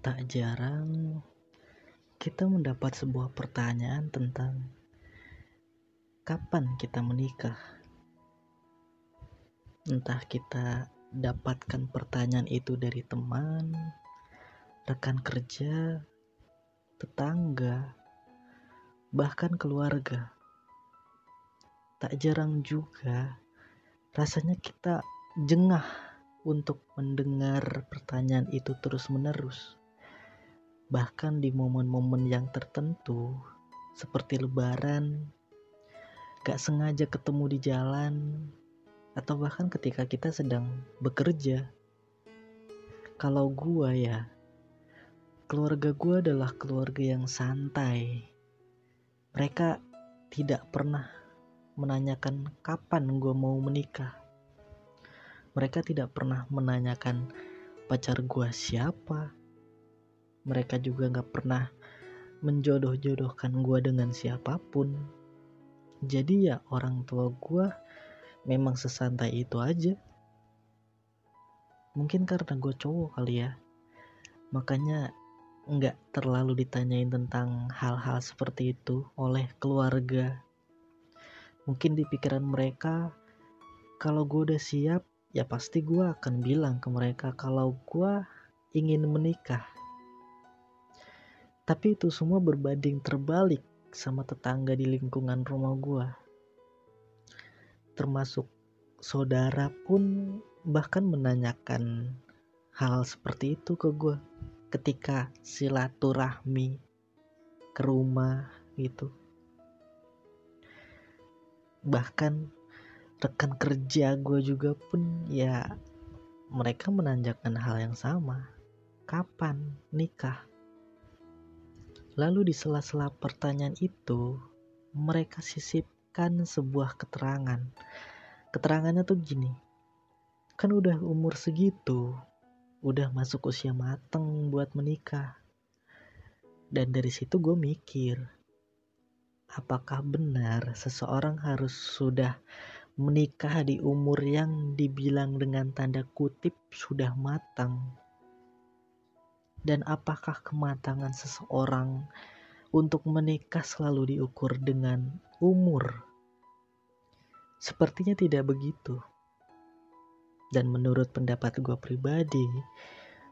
Tak jarang kita mendapat sebuah pertanyaan tentang kapan kita menikah. Entah kita dapatkan pertanyaan itu dari teman, rekan kerja, tetangga, bahkan keluarga. Tak jarang juga rasanya kita jengah untuk mendengar pertanyaan itu terus-menerus. Bahkan di momen-momen yang tertentu, seperti Lebaran, gak sengaja ketemu di jalan, atau bahkan ketika kita sedang bekerja. Kalau gua ya, keluarga gua adalah keluarga yang santai. Mereka tidak pernah menanyakan kapan gua mau menikah. Mereka tidak pernah menanyakan pacar gua siapa, mereka juga gak pernah menjodoh-jodohkan gue dengan siapa pun. Jadi ya orang tua gue memang sesantai itu aja. Mungkin karena gue cowok kali ya. Makanya nggak terlalu ditanyain tentang hal-hal seperti itu oleh keluarga. Mungkin di pikiran mereka kalau gue udah siap ya pasti gue akan bilang ke mereka kalau gue ingin menikah tapi itu semua berbanding terbalik sama tetangga di lingkungan rumah gue. Termasuk saudara pun bahkan menanyakan hal seperti itu ke gue ketika silaturahmi ke rumah gitu. Bahkan rekan kerja gue juga pun ya mereka menanyakan hal yang sama. Kapan nikah? Lalu di sela-sela pertanyaan itu, mereka sisipkan sebuah keterangan. Keterangannya tuh gini, kan udah umur segitu, udah masuk usia mateng buat menikah. Dan dari situ gue mikir, apakah benar seseorang harus sudah menikah di umur yang dibilang dengan tanda kutip sudah matang dan apakah kematangan seseorang untuk menikah selalu diukur dengan umur? Sepertinya tidak begitu. Dan menurut pendapat gue pribadi,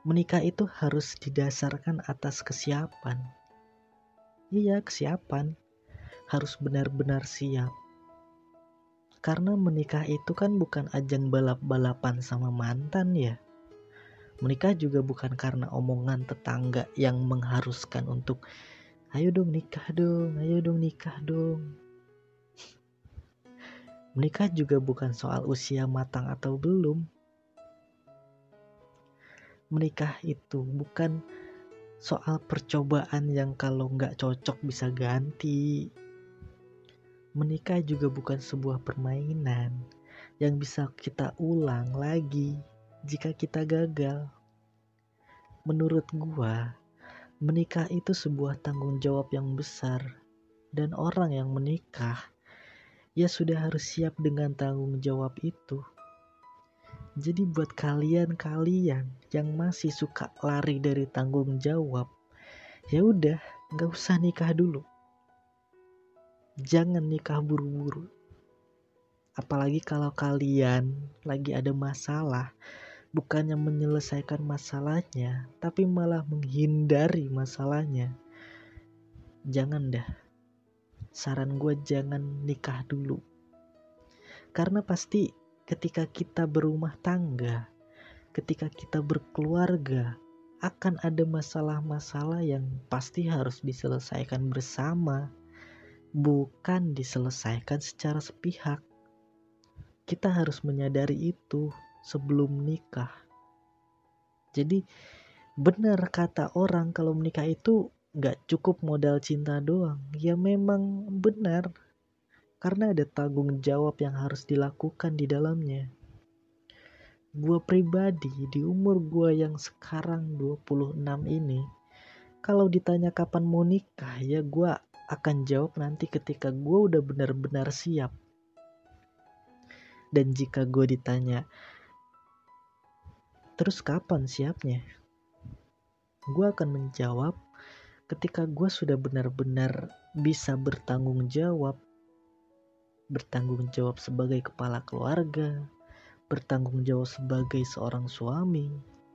menikah itu harus didasarkan atas kesiapan. Iya, kesiapan. Harus benar-benar siap. Karena menikah itu kan bukan ajang balap-balapan sama mantan ya Menikah juga bukan karena omongan tetangga yang mengharuskan untuk ayo dong nikah dong, ayo dong nikah dong. Menikah juga bukan soal usia matang atau belum. Menikah itu bukan soal percobaan yang kalau nggak cocok bisa ganti. Menikah juga bukan sebuah permainan yang bisa kita ulang lagi jika kita gagal. Menurut gua, menikah itu sebuah tanggung jawab yang besar dan orang yang menikah ya sudah harus siap dengan tanggung jawab itu. Jadi buat kalian-kalian yang masih suka lari dari tanggung jawab, ya udah, nggak usah nikah dulu. Jangan nikah buru-buru. Apalagi kalau kalian lagi ada masalah, bukannya menyelesaikan masalahnya, tapi malah menghindari masalahnya. Jangan dah. Saran gue jangan nikah dulu. Karena pasti ketika kita berumah tangga, ketika kita berkeluarga, akan ada masalah-masalah yang pasti harus diselesaikan bersama, bukan diselesaikan secara sepihak. Kita harus menyadari itu sebelum nikah. Jadi benar kata orang kalau menikah itu gak cukup modal cinta doang. Ya memang benar. Karena ada tanggung jawab yang harus dilakukan di dalamnya. Gua pribadi di umur gua yang sekarang 26 ini, kalau ditanya kapan mau nikah, ya gua akan jawab nanti ketika gua udah benar-benar siap. Dan jika gue ditanya, Terus kapan siapnya? gue akan menjawab ketika gue sudah benar-benar bisa bertanggung jawab. Bertanggung jawab sebagai kepala keluarga bertanggung jawab sebagai seorang suami.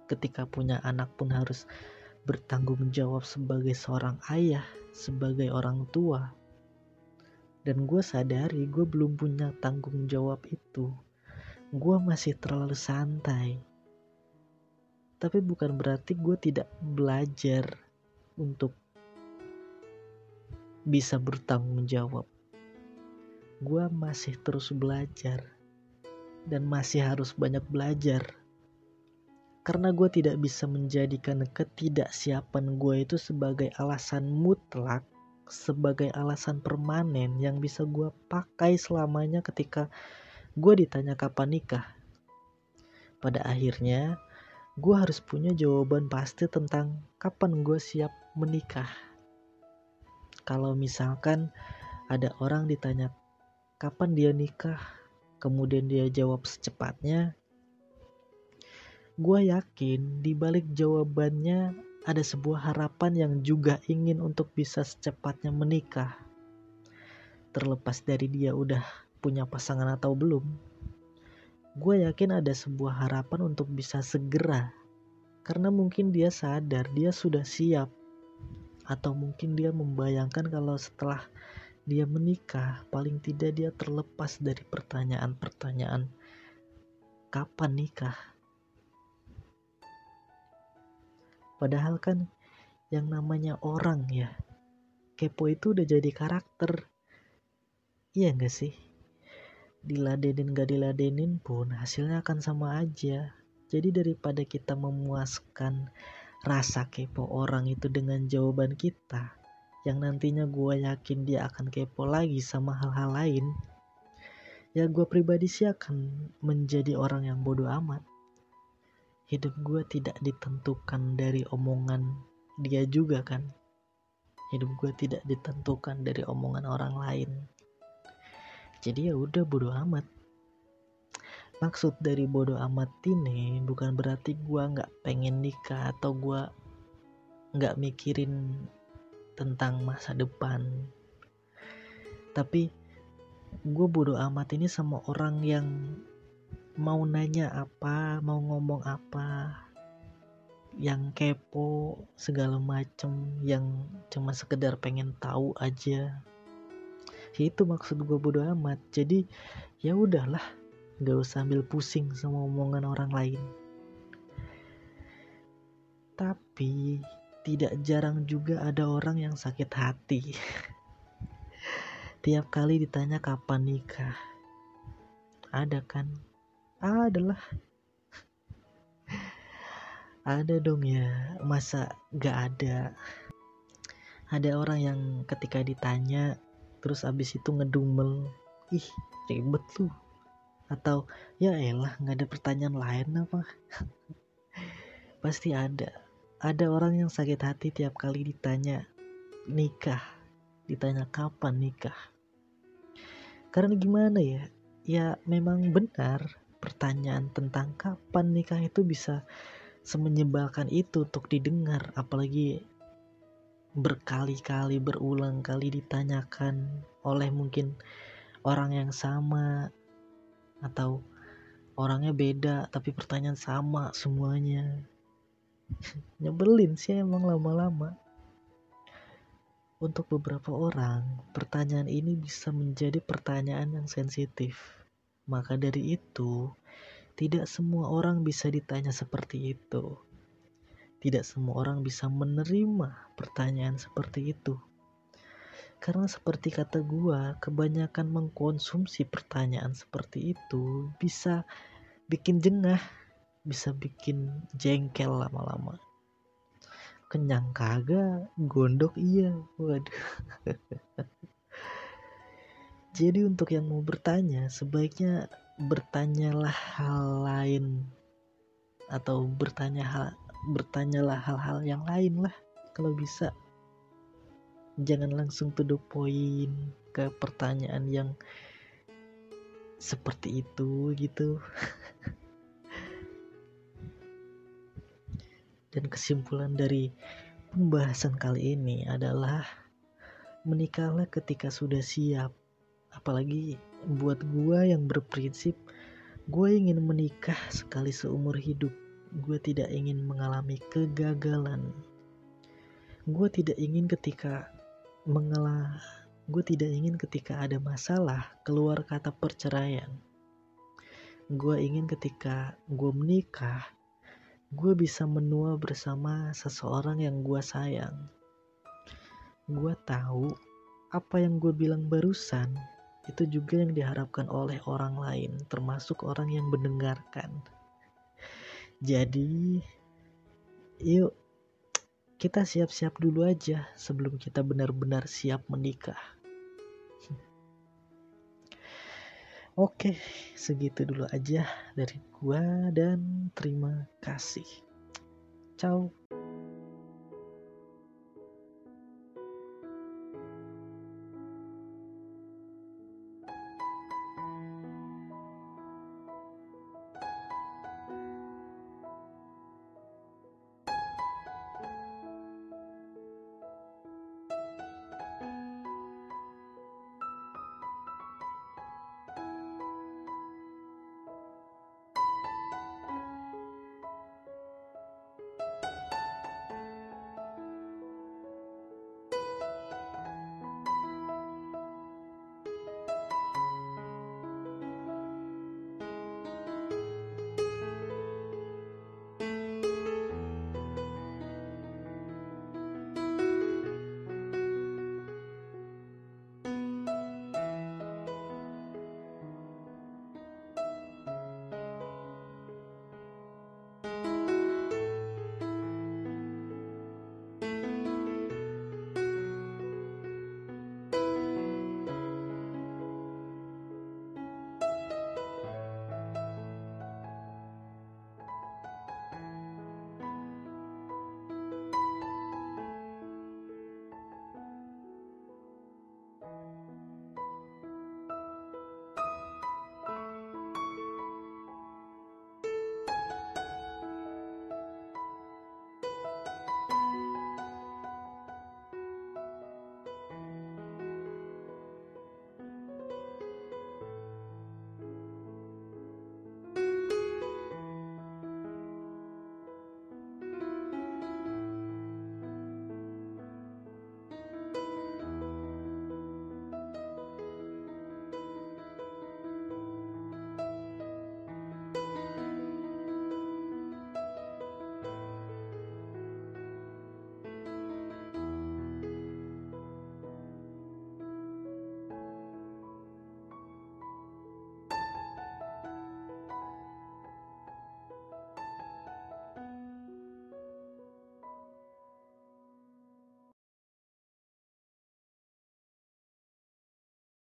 Ketika punya anak pun harus bertanggung jawab sebagai seorang ayah sebagai orang tua. Dan gue sadari gue belum punya tanggung jawab itu. Gue masih terlalu santai tapi bukan berarti gue tidak belajar untuk bisa bertanggung jawab gue masih terus belajar dan masih harus banyak belajar karena gue tidak bisa menjadikan ketidaksiapan gue itu sebagai alasan mutlak sebagai alasan permanen yang bisa gue pakai selamanya ketika gue ditanya kapan nikah. Pada akhirnya, gue harus punya jawaban pasti tentang kapan gue siap menikah. Kalau misalkan ada orang ditanya kapan dia nikah, kemudian dia jawab secepatnya, gue yakin di balik jawabannya ada sebuah harapan yang juga ingin untuk bisa secepatnya menikah. Terlepas dari dia udah punya pasangan atau belum, gue yakin ada sebuah harapan untuk bisa segera. Karena mungkin dia sadar dia sudah siap. Atau mungkin dia membayangkan kalau setelah dia menikah, paling tidak dia terlepas dari pertanyaan-pertanyaan kapan nikah. Padahal kan yang namanya orang ya, kepo itu udah jadi karakter. Iya gak sih? Diladenin gak diladenin pun hasilnya akan sama aja. Jadi daripada kita memuaskan rasa kepo orang itu dengan jawaban kita, yang nantinya gue yakin dia akan kepo lagi sama hal-hal lain, ya gue pribadi sih akan menjadi orang yang bodoh amat. Hidup gue tidak ditentukan dari omongan dia juga kan. Hidup gue tidak ditentukan dari omongan orang lain jadi ya udah bodo amat. Maksud dari bodo amat ini bukan berarti gue nggak pengen nikah atau gue nggak mikirin tentang masa depan. Tapi gue bodo amat ini sama orang yang mau nanya apa mau ngomong apa yang kepo segala macem yang cuma sekedar pengen tahu aja ya itu maksud gue bodo amat. Jadi ya udahlah. Nggak usah ambil pusing sama omongan orang lain. Tapi tidak jarang juga ada orang yang sakit hati. Tiap kali ditanya kapan nikah ada kan? Adalah. Ada dong ya masa gak ada? Ada orang yang ketika ditanya terus abis itu ngedumel. Ih ribet lu. Atau ya elah nggak ada pertanyaan lain apa? Pasti ada. Ada orang yang sakit hati tiap kali ditanya nikah? Ditanya kapan nikah? Karena gimana ya? Ya memang benar pertanyaan tentang kapan nikah itu bisa semenyebalkan itu untuk didengar. Apalagi berkali-kali berulang kali ditanyakan oleh mungkin orang yang sama atau orangnya beda tapi pertanyaan sama semuanya. Nyebelin sih emang lama-lama. Untuk beberapa orang pertanyaan ini bisa menjadi pertanyaan yang sensitif. Maka dari itu tidak semua orang bisa ditanya seperti itu tidak semua orang bisa menerima pertanyaan seperti itu. Karena seperti kata gua, kebanyakan mengkonsumsi pertanyaan seperti itu bisa bikin jengah, bisa bikin jengkel lama-lama. Kenyang kagak, gondok iya. Waduh. Jadi untuk yang mau bertanya, sebaiknya bertanyalah hal lain atau bertanya hal bertanyalah hal-hal yang lain lah kalau bisa. Jangan langsung to the point ke pertanyaan yang seperti itu gitu. Dan kesimpulan dari pembahasan kali ini adalah menikahlah ketika sudah siap. Apalagi buat gua yang berprinsip gue ingin menikah sekali seumur hidup gue tidak ingin mengalami kegagalan. Gue tidak ingin ketika mengalah gue tidak ingin ketika ada masalah keluar kata perceraian. Gue ingin ketika gue menikah gue bisa menua bersama seseorang yang gue sayang. Gue tahu apa yang gue bilang barusan itu juga yang diharapkan oleh orang lain termasuk orang yang mendengarkan jadi yuk kita siap-siap dulu aja sebelum kita benar-benar siap menikah. Oke, segitu dulu aja dari gua dan terima kasih. Ciao.